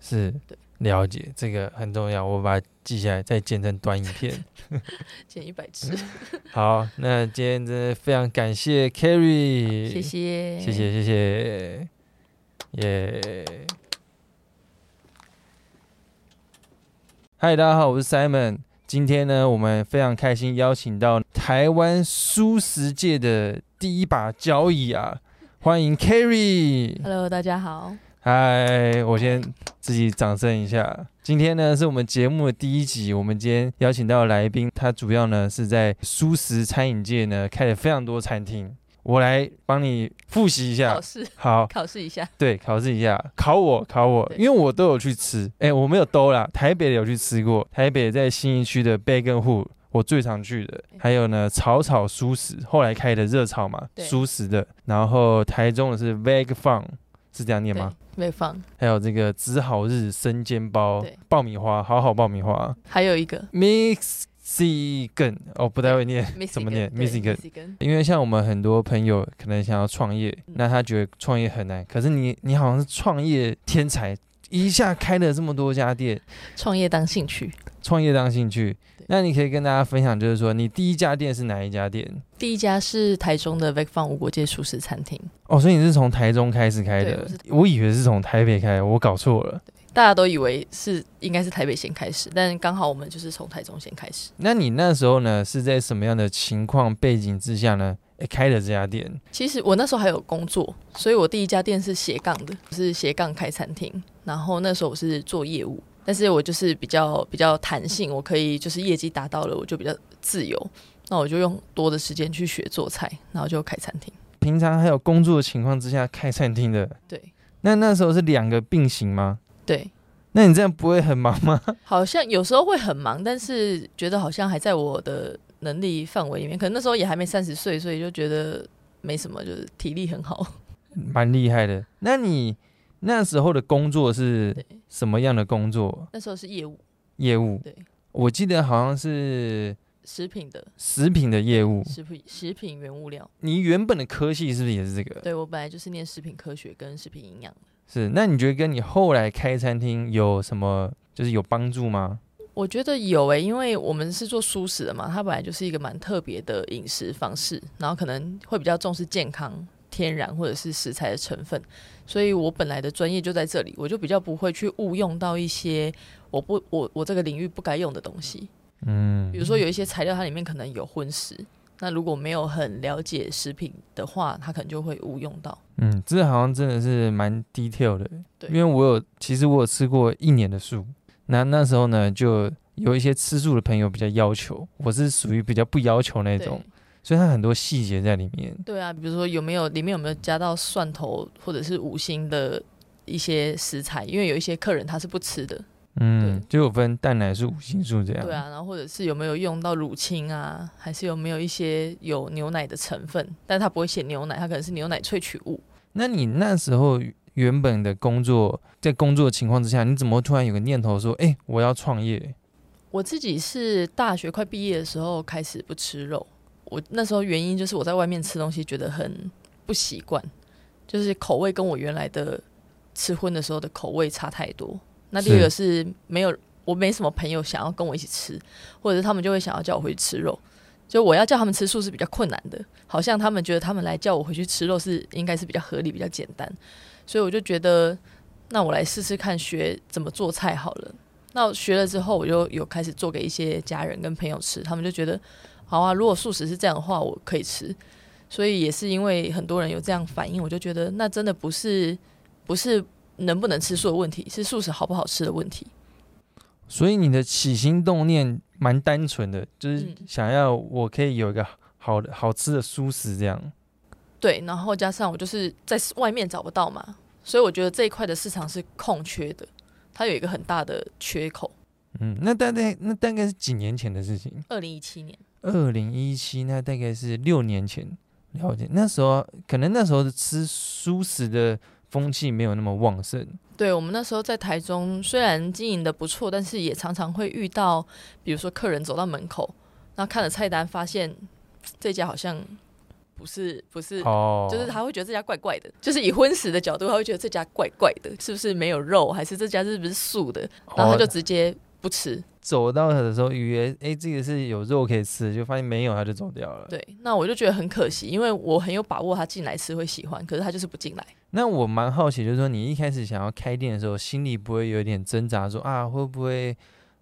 Speaker 1: 是，
Speaker 2: 对，
Speaker 1: 了解这个很重要，我把它记下来，再剪成短影片，
Speaker 2: 剪一百支。
Speaker 1: 好，那今天真的非常感谢 Carry，
Speaker 2: 谢谢，
Speaker 1: 谢谢，谢谢。耶！嗨，大家好，我是 Simon。今天呢，我们非常开心邀请到台湾蔬食界的第一把交椅啊，欢迎 Carry。
Speaker 2: Hello，大家好。
Speaker 1: 嗨，我先自己掌声一下。今天呢，是我们节目的第一集。我们今天邀请到的来宾，他主要呢是在蔬食餐饮界呢开了非常多餐厅。我来帮你复习一下，
Speaker 2: 考试。
Speaker 1: 好，
Speaker 2: 考试一下，
Speaker 1: 对，考试一下，考我，考我，因为我都有去吃，哎、欸，我没有兜啦，台北有去吃过，台北在新一区的 Bacon Hood，我最常去的，还有呢，草草蔬食，后来开的热炒嘛，蔬食的，然后台中的是 Veg Farm，是这样念吗
Speaker 2: ？Veg Fun，
Speaker 1: 还有这个只好日生煎包，爆米花，好好爆米花，
Speaker 2: 还有一个。
Speaker 1: Mix Michigan 哦，不太会念，怎么念？Michigan。因为像我们很多朋友可能想要创业，嗯、那他觉得创业很难，可是你你好像是创业天才，一下开了这么多家店，
Speaker 2: 创业当兴趣，
Speaker 1: 创业当兴趣。那你可以跟大家分享，就是说你第一家店是哪一家店？
Speaker 2: 第一家是台中的 Vic Fun 无国界熟食餐厅。
Speaker 1: 哦，所以你是从台中开始开的？我，我以为是从台北开，我搞错了。
Speaker 2: 大家都以为是应该是台北先开始，但刚好我们就是从台中先开始。
Speaker 1: 那你那时候呢，是在什么样的情况背景之下呢？诶，开了这家店？
Speaker 2: 其实我那时候还有工作，所以我第一家店是斜杠的，是斜杠开餐厅。然后那时候我是做业务。但是我就是比较比较弹性，我可以就是业绩达到了，我就比较自由。那我就用多的时间去学做菜，然后就开餐厅。
Speaker 1: 平常还有工作的情况之下开餐厅的，
Speaker 2: 对。
Speaker 1: 那那时候是两个并行吗？
Speaker 2: 对。
Speaker 1: 那你这样不会很忙吗？
Speaker 2: 好像有时候会很忙，但是觉得好像还在我的能力范围里面。可能那时候也还没三十岁，所以就觉得没什么，就是体力很好，
Speaker 1: 蛮厉害的。那你？那时候的工作是什么样的工作？
Speaker 2: 那时候是业务，
Speaker 1: 业务。
Speaker 2: 对，
Speaker 1: 我记得好像是
Speaker 2: 食品的，
Speaker 1: 食品的业务，
Speaker 2: 食品食品原物料。
Speaker 1: 你原本的科系是不是也是这个？
Speaker 2: 对，我本来就是念食品科学跟食品营养的。
Speaker 1: 是，那你觉得跟你后来开餐厅有什么就是有帮助吗？
Speaker 2: 我觉得有诶、欸，因为我们是做素食的嘛，它本来就是一个蛮特别的饮食方式，然后可能会比较重视健康。天然或者是食材的成分，所以我本来的专业就在这里，我就比较不会去误用到一些我不我我这个领域不该用的东西。嗯，比如说有一些材料它里面可能有荤食，那如果没有很了解食品的话，它可能就会误用到。
Speaker 1: 嗯，这好像真的是蛮 detail 的，对，因为我有其实我有吃过一年的素，那那时候呢就有一些吃素的朋友比较要求，我是属于比较不要求那种。所以它很多细节在里面。
Speaker 2: 对啊，比如说有没有里面有没有加到蒜头或者是五星的一些食材，因为有一些客人他是不吃的。
Speaker 1: 嗯，就有分蛋奶素、五星素这样。
Speaker 2: 对啊，然后或者是有没有用到乳清啊，还是有没有一些有牛奶的成分，但它不会写牛奶，它可能是牛奶萃取物。
Speaker 1: 那你那时候原本的工作，在工作的情况之下，你怎么突然有个念头说，哎，我要创业？
Speaker 2: 我自己是大学快毕业的时候开始不吃肉。我那时候原因就是我在外面吃东西觉得很不习惯，就是口味跟我原来的吃荤的时候的口味差太多。那第二个是没有，我没什么朋友想要跟我一起吃，或者是他们就会想要叫我回去吃肉，就我要叫他们吃素是比较困难的，好像他们觉得他们来叫我回去吃肉是应该是比较合理、比较简单，所以我就觉得那我来试试看学怎么做菜好了。那学了之后，我就有开始做给一些家人跟朋友吃，他们就觉得。好啊，如果素食是这样的话，我可以吃。所以也是因为很多人有这样反应，我就觉得那真的不是不是能不能吃素的问题，是素食好不好吃的问题。
Speaker 1: 所以你的起心动念蛮单纯的，就是想要我可以有一个好的好吃的素食这样。
Speaker 2: 对，然后加上我就是在外面找不到嘛，所以我觉得这一块的市场是空缺的，它有一个很大的缺口。
Speaker 1: 嗯，那大概那大概是几年前的事情？
Speaker 2: 二零一七年。
Speaker 1: 二零一七，那大概是六年前，了解。那时候可能那时候的吃素食的风气没有那么旺盛。
Speaker 2: 对，我们那时候在台中，虽然经营的不错，但是也常常会遇到，比如说客人走到门口，然后看了菜单，发现这家好像不是不是，哦，就是他会觉得这家怪怪的，就是以荤食的角度，他会觉得这家怪怪的，是不是没有肉，还是这家是不是素的？然后他就直接不吃。哦
Speaker 1: 走到他的时候，以为哎，这个是有肉可以吃，就发现没有，他就走掉了。
Speaker 2: 对，那我就觉得很可惜，因为我很有把握他进来吃会喜欢，可是他就是不进来。
Speaker 1: 那我蛮好奇，就是说你一开始想要开店的时候，心里不会有点挣扎说，说啊会不会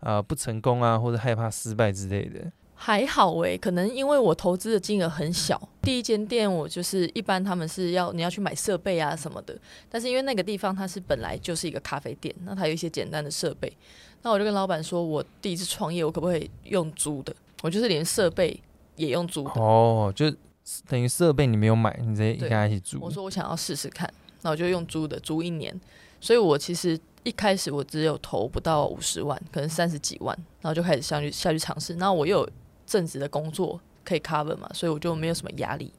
Speaker 1: 啊、呃、不成功啊，或者害怕失败之类的？
Speaker 2: 还好哎、欸，可能因为我投资的金额很小，第一间店我就是一般他们是要你要去买设备啊什么的，但是因为那个地方它是本来就是一个咖啡店，那它有一些简单的设备。那我就跟老板说，我第一次创业，我可不可以用租的？我就是连设备也用租的。
Speaker 1: 哦，就等于设备你没有买，你直接跟他一起租。
Speaker 2: 我说我想要试试看，那我就用租的，租一年。所以我其实一开始我只有投不到五十万，可能三十几万，然后就开始下去下去尝试。那我又有正职的工作可以 cover 嘛，所以我就没有什么压力。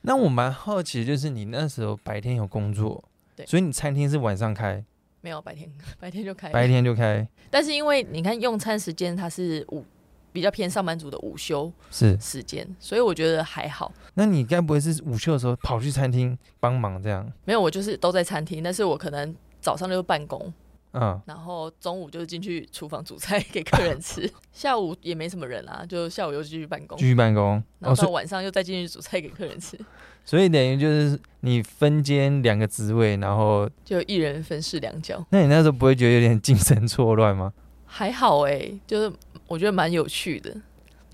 Speaker 1: 那我蛮好奇，就是你那时候白天有工作，对，所以你餐厅是晚上开？
Speaker 2: 没有白天，白天就开，
Speaker 1: 白天就开。
Speaker 2: 但是因为你看用餐时间它是午比较偏上班族的午休
Speaker 1: 是
Speaker 2: 时间，所以我觉得还好。
Speaker 1: 那你该不会是午休的时候跑去餐厅帮忙这样？
Speaker 2: 没有，我就是都在餐厅，但是我可能早上就办公。
Speaker 1: 嗯，
Speaker 2: 然后中午就是进去厨房煮菜给客人吃，下午也没什么人啊，就下午又继续办公，
Speaker 1: 继续办公，
Speaker 2: 然后到晚上又再进去煮菜给客人吃，
Speaker 1: 哦、所以等于就是你分兼两个职位，然后
Speaker 2: 就一人分饰两角。
Speaker 1: 那你那时候不会觉得有点精神错乱吗？
Speaker 2: 还好哎、欸，就是我觉得蛮有趣的。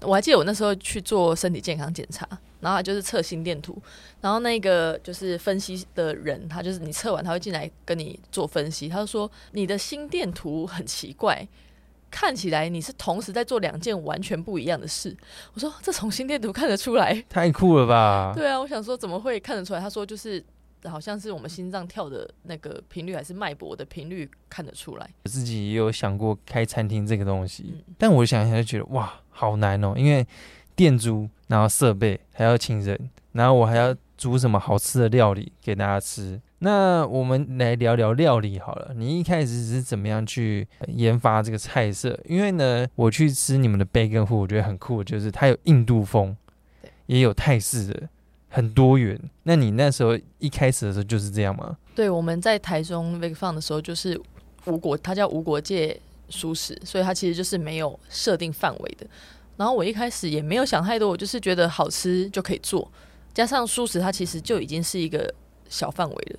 Speaker 2: 我还记得我那时候去做身体健康检查。然后他就是测心电图，然后那个就是分析的人，他就是你测完他会进来跟你做分析。他就说你的心电图很奇怪，看起来你是同时在做两件完全不一样的事。我说这从心电图看得出来，
Speaker 1: 太酷了吧？
Speaker 2: 对啊，我想说怎么会看得出来？他说就是好像是我们心脏跳的那个频率还是脉搏的频率看得出来。
Speaker 1: 我自己也有想过开餐厅这个东西，嗯、但我想一下就觉得哇，好难哦，因为。店租，然后设备还要请人，然后我还要煮什么好吃的料理给大家吃。那我们来聊聊料理好了。你一开始是怎么样去研发这个菜色？因为呢，我去吃你们的培根户，我觉得很酷，就是它有印度风，也有泰式的，很多元。那你那时候一开始的时候就是这样吗？
Speaker 2: 对，我们在台中 v i g Fun 的时候就是无国，它叫无国界蔬食，所以它其实就是没有设定范围的。然后我一开始也没有想太多，我就是觉得好吃就可以做，加上素食它其实就已经是一个小范围了，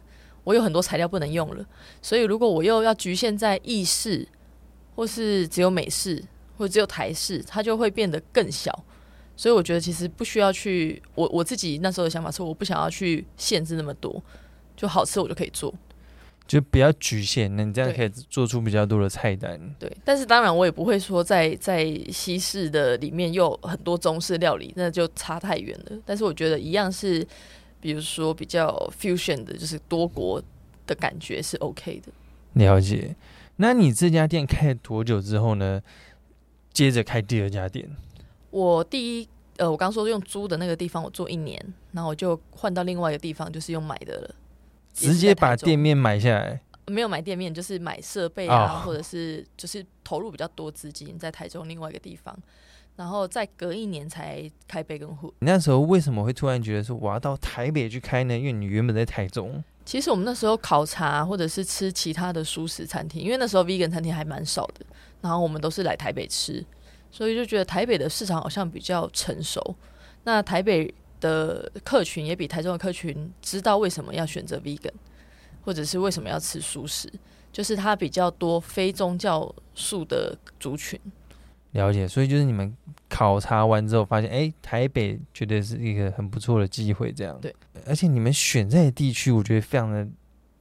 Speaker 2: 我有很多材料不能用了，所以如果我又要局限在意式，或是只有美式，或者只有台式，它就会变得更小。所以我觉得其实不需要去，我我自己那时候的想法是，我不想要去限制那么多，就好吃我就可以做。
Speaker 1: 就比较局限，那你这样可以做出比较多的菜单。
Speaker 2: 对，但是当然我也不会说在在西式的里面又很多中式料理，那就差太远了。但是我觉得一样是，比如说比较 fusion 的，就是多国的感觉是 OK 的。
Speaker 1: 了解。那你这家店开了多久之后呢？接着开第二家店。
Speaker 2: 我第一呃，我刚说用租的那个地方我做一年，然后我就换到另外一个地方，就是用买的了。
Speaker 1: 直接把店面买下来？
Speaker 2: 没有买店面，就是买设备啊，或者是就是投入比较多资金在台中另外一个地方，然后再隔一年才开培根户。
Speaker 1: 你那时候为什么会突然觉得说我要到台北去开呢？因为你原本在台中。
Speaker 2: 其实我们那时候考察或者是吃其他的素食餐厅，因为那时候 vegan 餐厅还蛮少的，然后我们都是来台北吃，所以就觉得台北的市场好像比较成熟。那台北。的客群也比台中的客群知道为什么要选择 vegan，或者是为什么要吃素食，就是它比较多非宗教素的族群。
Speaker 1: 了解，所以就是你们考察完之后发现，哎、欸，台北绝对是一个很不错的机会，这样。
Speaker 2: 对，
Speaker 1: 而且你们选在的地区，我觉得非常的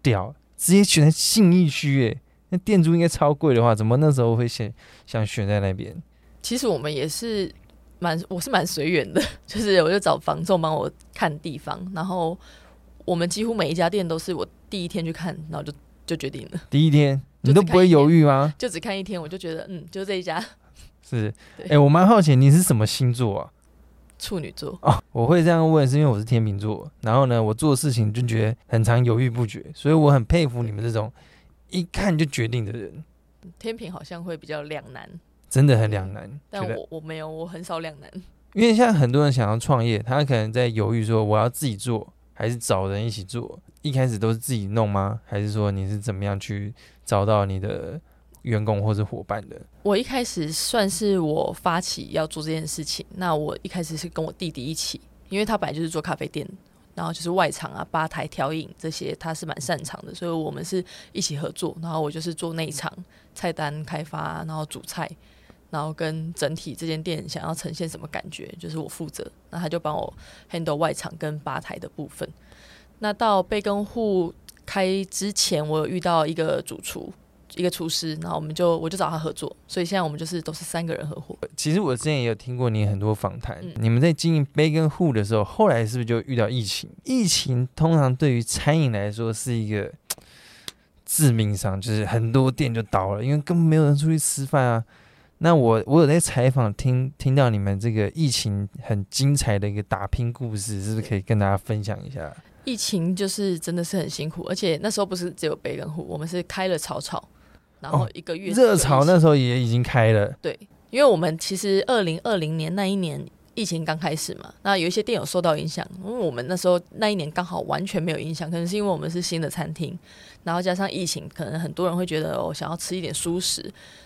Speaker 1: 屌，直接选在信义区，哎，那店租应该超贵的话，怎么那时候会选想选在那边？
Speaker 2: 其实我们也是。蛮，我是蛮随缘的，就是我就找房仲帮我看地方，然后我们几乎每一家店都是我第一天去看，然后就就决定了。
Speaker 1: 第一天你都不会犹豫吗？
Speaker 2: 就只看一天，我就觉得嗯，就这一家。
Speaker 1: 是，哎、欸，我蛮好奇你是什么星座啊？
Speaker 2: 处女座。
Speaker 1: 哦，我会这样问是因为我是天秤座，然后呢，我做事情就觉得很常犹豫不决，所以我很佩服你们这种一看就决定的人。
Speaker 2: 天平好像会比较两难。
Speaker 1: 真的很两难，
Speaker 2: 但我我没有，我很少两难。
Speaker 1: 因为现在很多人想要创业，他可能在犹豫说我要自己做还是找人一起做。一开始都是自己弄吗？还是说你是怎么样去找到你的员工或者伙伴的？
Speaker 2: 我一开始算是我发起要做这件事情。那我一开始是跟我弟弟一起，因为他本来就是做咖啡店，然后就是外场啊、吧台调饮这些，他是蛮擅长的，所以我们是一起合作。然后我就是做内场菜单开发，然后煮菜。然后跟整体这间店想要呈现什么感觉，就是我负责。那他就帮我 handle 外场跟吧台的部分。那到培根户开之前，我有遇到一个主厨，一个厨师，然后我们就我就找他合作。所以现在我们就是都是三个人合伙。
Speaker 1: 其实我之前也有听过你很多访谈，嗯、你们在经营培根户的时候，后来是不是就遇到疫情？疫情通常对于餐饮来说是一个 致命伤，就是很多店就倒了，因为根本没有人出去吃饭啊。那我我有在采访听听到你们这个疫情很精彩的一个打拼故事，是不是可以跟大家分享一下？
Speaker 2: 疫情就是真的是很辛苦，而且那时候不是只有培根户，我们是开了炒炒，然后一个月热
Speaker 1: 潮那时候也已经开了。
Speaker 2: 对，因为我们其实二零二零年那一年疫情刚开始嘛，那有一些店有受到影响，因为我们那时候那一年刚好完全没有影响，可能是因为我们是新的餐厅，然后加上疫情，可能很多人会觉得哦，想要吃一点熟食，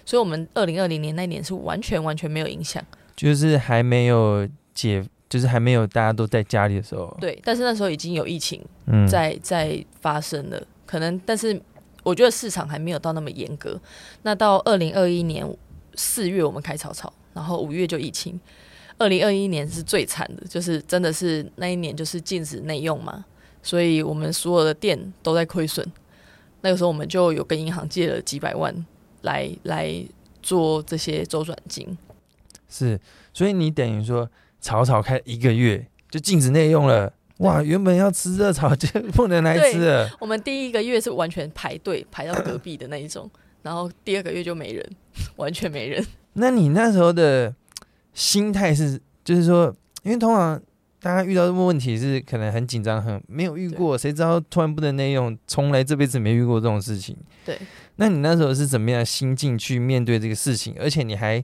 Speaker 2: 所以我们二零二零年那一年是完全完全没有影响，
Speaker 1: 就是还没有解，就是还没有大家都在家里的时候。
Speaker 2: 对，但是那时候已经有疫情在、嗯、在发生了，可能但是我觉得市场还没有到那么严格。那到二零二一年四月我们开草草，然后五月就疫情。二零二一年是最惨的，就是真的是那一年就是禁止内用嘛，所以我们所有的店都在亏损。那个时候我们就有跟银行借了几百万来来做这些周转金。
Speaker 1: 是，所以你等于说草草开一个月就禁止内用了，哇！原本要吃热炒就不能来吃了。
Speaker 2: 我们第一个月是完全排队排到隔壁的那一种，然后第二个月就没人，完全没人。
Speaker 1: 那你那时候的？心态是，就是说，因为通常大家遇到这个问题是可能很紧张，很没有遇过，谁知道突然不能内用，从来这辈子没遇过这种事情。
Speaker 2: 对，
Speaker 1: 那你那时候是怎么样心境去面对这个事情？而且你还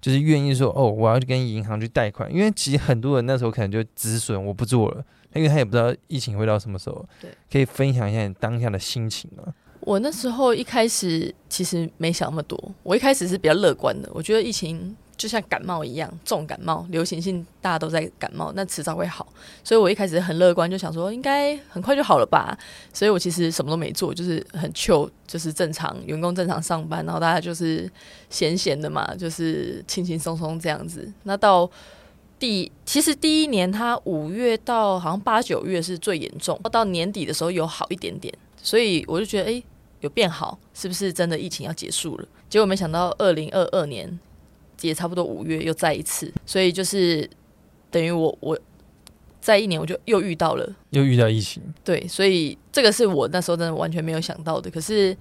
Speaker 1: 就是愿意说，哦，我要去跟银行去贷款，因为其实很多人那时候可能就止损，我不做了，因为他也不知道疫情会到什么时候。
Speaker 2: 对，
Speaker 1: 可以分享一下你当下的心情吗？
Speaker 2: 我那时候一开始其实没想那么多，我一开始是比较乐观的，我觉得疫情。就像感冒一样，重感冒、流行性，大家都在感冒，那迟早会好。所以我一开始很乐观，就想说应该很快就好了吧。所以我其实什么都没做，就是很 chill，就是正常员工正常上班，然后大家就是闲闲的嘛，就是轻轻松松这样子。那到第其实第一年，他五月到好像八九月是最严重，到年底的时候有好一点点，所以我就觉得诶，有变好，是不是真的疫情要结束了？结果没想到二零二二年。也差不多五月又再一次，所以就是等于我我在一年我就又遇到了，
Speaker 1: 又遇到疫情。
Speaker 2: 对，所以这个是我那时候真的完全没有想到的。可是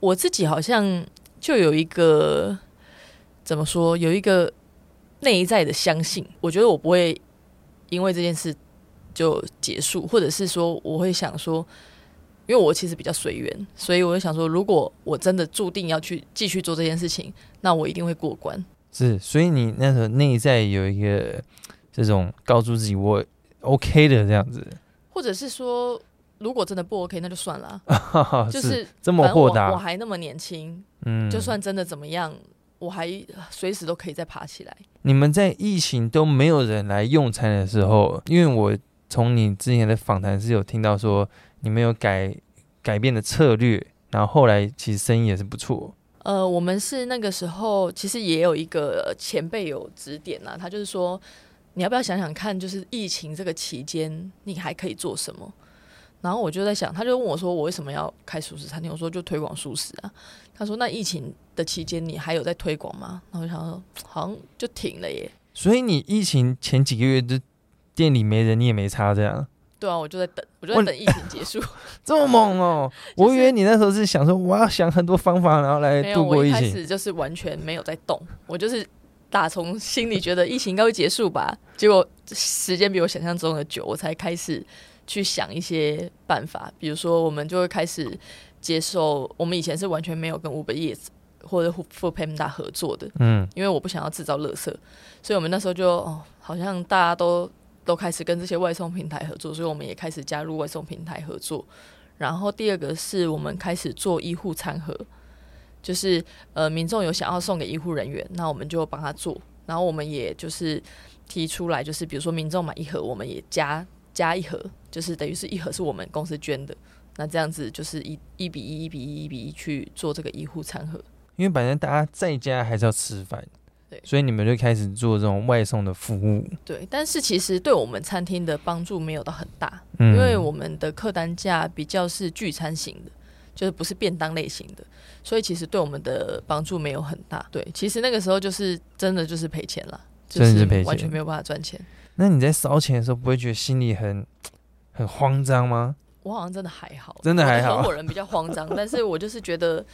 Speaker 2: 我自己好像就有一个怎么说，有一个内在的相信，我觉得我不会因为这件事就结束，或者是说我会想说。因为我其实比较随缘，所以我就想说，如果我真的注定要去继续做这件事情，那我一定会过关。
Speaker 1: 是，所以你那时候内在有一个这种告诉自己我 OK 的这样子，
Speaker 2: 或者是说，如果真的不 OK，那就算了，就是
Speaker 1: 这么豁达。
Speaker 2: 我还那么年轻，嗯，就算真的怎么样，我还随时都可以再爬起来。
Speaker 1: 你们在疫情都没有人来用餐的时候，因为我从你之前的访谈是有听到说。你们有改改变的策略，然后后来其实生意也是不错。
Speaker 2: 呃，我们是那个时候其实也有一个前辈有指点呐，他就是说，你要不要想想看，就是疫情这个期间你还可以做什么？然后我就在想，他就问我说，我为什么要开素食餐厅？我说就推广素食啊。他说那疫情的期间你还有在推广吗？然后我想说好像就停了耶。
Speaker 1: 所以你疫情前几个月的店里没人，你也没差这样。
Speaker 2: 对啊，我就在等，我就在等疫情结束。
Speaker 1: 这么猛哦！就是、我以为你那时候是想说，我要想很多方法，然后来度过疫情。
Speaker 2: 开始就是完全没有在动，我就是打从心里觉得疫情应该会结束吧。结果时间比我想象中的久，我才开始去想一些办法。比如说，我们就会开始接受，我们以前是完全没有跟 Uber Eats 或者 Foodpanda 合作的，嗯，因为我不想要制造垃圾，所以我们那时候就哦，好像大家都。都开始跟这些外送平台合作，所以我们也开始加入外送平台合作。然后第二个是我们开始做医护餐盒，就是呃民众有想要送给医护人员，那我们就帮他做。然后我们也就是提出来，就是比如说民众买一盒，我们也加加一盒，就是等于是一盒是我们公司捐的。那这样子就是一一比一、一比一、一比一去做这个医护餐盒。
Speaker 1: 因为反正大家在家还是要吃饭。
Speaker 2: 对，
Speaker 1: 所以你们就开始做这种外送的服务。
Speaker 2: 对，但是其实对我们餐厅的帮助没有到很大，嗯，因为我们的客单价比较是聚餐型的，就是不是便当类型的，所以其实对我们的帮助没有很大。对，其实那个时候就是真的就是赔钱了，就是完全没有办法赚钱。
Speaker 1: 那你在烧钱的时候，不会觉得心里很很慌张吗？
Speaker 2: 我好像真的还好，
Speaker 1: 真的还好。
Speaker 2: 合伙人比较慌张，但是我就是觉得。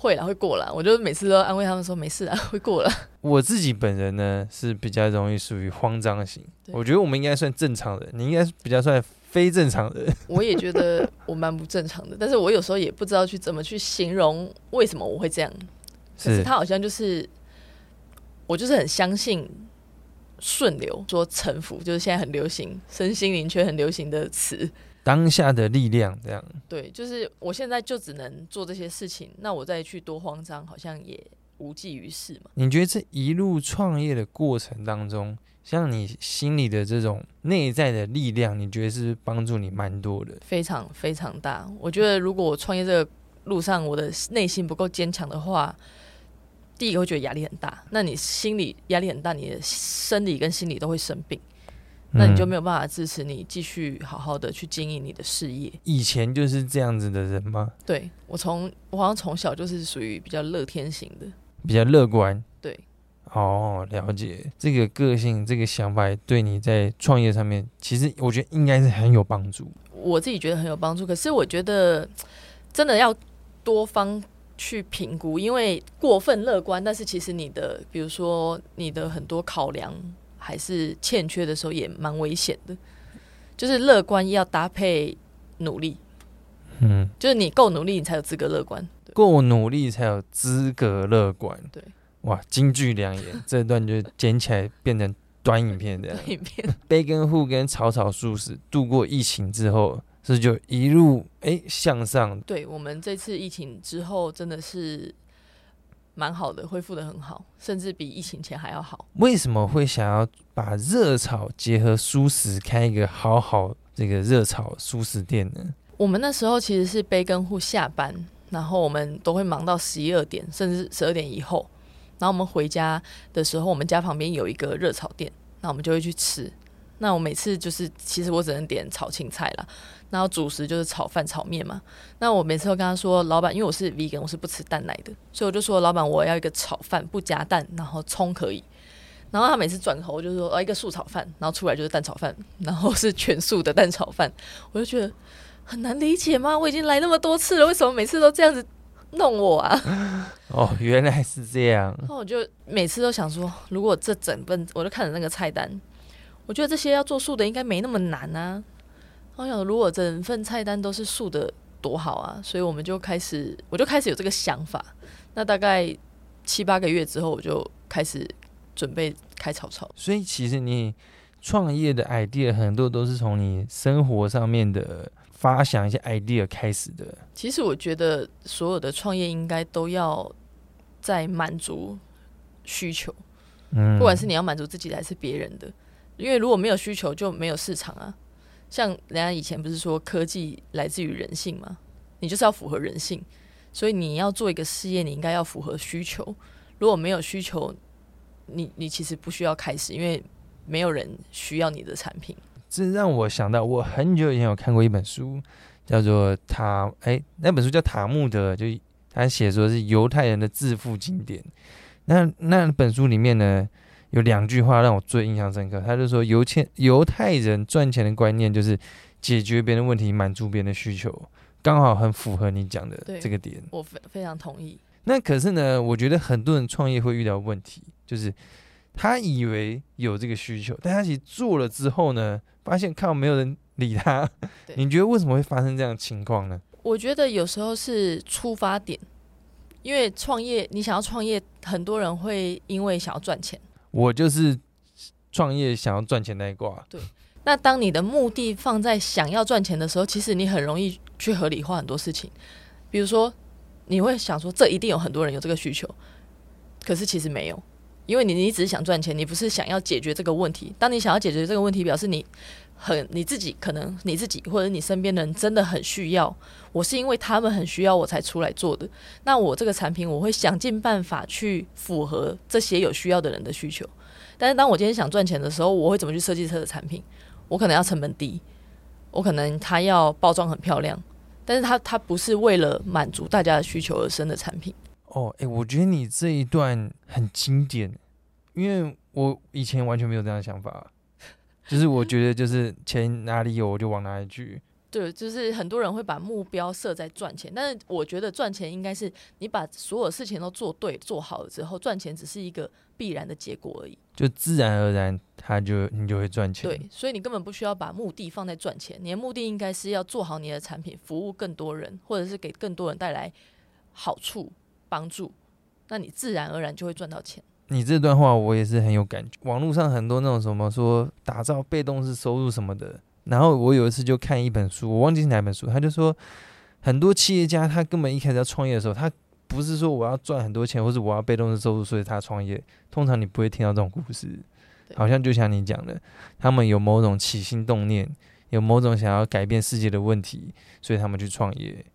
Speaker 2: 会啦，会过啦。我就每次都安慰他们说没事啊，会过了。
Speaker 1: 我自己本人呢是比较容易属于慌张型，我觉得我们应该算正常人，你应该是比较算非正常人。
Speaker 2: 我也觉得我蛮不正常的，但是我有时候也不知道去怎么去形容为什么我会这样。可是他好像就是我就是很相信顺流，说臣服，就是现在很流行身心灵却很流行的词，
Speaker 1: 当下的力量这样。
Speaker 2: 对，就是我现在就只能做这些事情，那我再去多慌张，好像也无济于事嘛。
Speaker 1: 你觉得这一路创业的过程当中，像你心里的这种内在的力量，你觉得是帮助你蛮多的？
Speaker 2: 非常非常大。我觉得如果我创业这个路上，我的内心不够坚强的话，第一个会觉得压力很大。那你心理压力很大，你的生理跟心理都会生病，那你就没有办法支持你继续好好的去经营你的事业。
Speaker 1: 以前就是这样子的人吗？
Speaker 2: 对，我从我好像从小就是属于比较乐天型的，
Speaker 1: 比较乐观。
Speaker 2: 对。
Speaker 1: 哦，了解这个个性，这个想法对你在创业上面，其实我觉得应该是很有帮助。
Speaker 2: 我自己觉得很有帮助，可是我觉得真的要多方去评估，因为过分乐观，但是其实你的，比如说你的很多考量还是欠缺的时候，也蛮危险的。就是乐观要搭配努力，嗯，就是你够努力，你才有资格乐观。
Speaker 1: 够努力才有资格乐观，
Speaker 2: 对。
Speaker 1: 哇，金句良言，这段就剪起来变成短影片的。
Speaker 2: 短影片。
Speaker 1: 杯根户跟草草素食度过疫情之后，是就一路哎、欸、向上。
Speaker 2: 对，我们这次疫情之后真的是蛮好的，恢复的很好，甚至比疫情前还要好。
Speaker 1: 为什么会想要把热炒结合蔬食，开一个好好这个热炒蔬食店呢？
Speaker 2: 我们那时候其实是杯根户下班，然后我们都会忙到十一二点，甚至十二点以后。然后我们回家的时候，我们家旁边有一个热炒店，那我们就会去吃。那我每次就是，其实我只能点炒青菜啦，然后主食就是炒饭、炒面嘛。那我每次都跟他说，老板，因为我是 vegan，我是不吃蛋奶的，所以我就说，老板，我要一个炒饭，不加蛋，然后葱可以。然后他每次转头就说，哦，一个素炒饭，然后出来就是蛋炒饭，然后是全素的蛋炒饭。我就觉得很难理解吗？我已经来那么多次了，为什么每次都这样子？弄我啊！
Speaker 1: 哦，原来是这样。
Speaker 2: 那我就每次都想说，如果这整份我就看着那个菜单，我觉得这些要做素的应该没那么难啊。我想，如果整份菜单都是素的，多好啊！所以我们就开始，我就开始有这个想法。那大概七八个月之后，我就开始准备开炒炒。
Speaker 1: 所以其实你创业的 idea 很多都是从你生活上面的。发想一些 idea 开始的。
Speaker 2: 其实我觉得所有的创业应该都要在满足需求，嗯，不管是你要满足自己的还是别人的，因为如果没有需求就没有市场啊。像人家以前不是说科技来自于人性吗？你就是要符合人性，所以你要做一个事业，你应该要符合需求。如果没有需求，你你其实不需要开始，因为没有人需要你的产品。
Speaker 1: 这让我想到，我很久以前有看过一本书，叫做《塔》哎，那本书叫《塔木德》，就他写说是犹太人的致富经典。那那本书里面呢，有两句话让我最印象深刻。他就说，犹太犹太人赚钱的观念就是解决别人的问题，满足别人的需求，刚好很符合你讲的这个点。
Speaker 2: 我非非常同意。
Speaker 1: 那可是呢，我觉得很多人创业会遇到问题，就是他以为有这个需求，但他其实做了之后呢，发现靠没有人理他，你觉得为什么会发生这样的情况呢？
Speaker 2: 我觉得有时候是出发点，因为创业，你想要创业，很多人会因为想要赚钱。
Speaker 1: 我就是创业想要赚钱那一挂。
Speaker 2: 对，那当你的目的放在想要赚钱的时候，其实你很容易去合理化很多事情。比如说，你会想说，这一定有很多人有这个需求，可是其实没有。因为你你只是想赚钱，你不是想要解决这个问题。当你想要解决这个问题，表示你很你自己可能你自己或者你身边的人真的很需要。我是因为他们很需要我才出来做的。那我这个产品，我会想尽办法去符合这些有需要的人的需求。但是当我今天想赚钱的时候，我会怎么去设计这个产品？我可能要成本低，我可能它要包装很漂亮，但是它它不是为了满足大家的需求而生的产品。
Speaker 1: 哦，哎，我觉得你这一段很经典，因为我以前完全没有这样的想法，就是我觉得就是钱哪里有我就往哪里去。
Speaker 2: 对，就是很多人会把目标设在赚钱，但是我觉得赚钱应该是你把所有事情都做对、做好了之后，赚钱只是一个必然的结果而已，
Speaker 1: 就自然而然他就你就会赚钱。
Speaker 2: 对，所以你根本不需要把目的放在赚钱，你的目的应该是要做好你的产品，服务更多人，或者是给更多人带来好处。帮助，那你自然而然就会赚到钱。
Speaker 1: 你这段话我也是很有感觉。网络上很多那种什么说打造被动式收入什么的，然后我有一次就看一本书，我忘记是哪本书，他就说很多企业家他根本一开始要创业的时候，他不是说我要赚很多钱，或是我要被动式收入，所以他创业。通常你不会听到这种故事，好像就像你讲的，他们有某种起心动念，有某种想要改变世界的问题，所以他们去创业。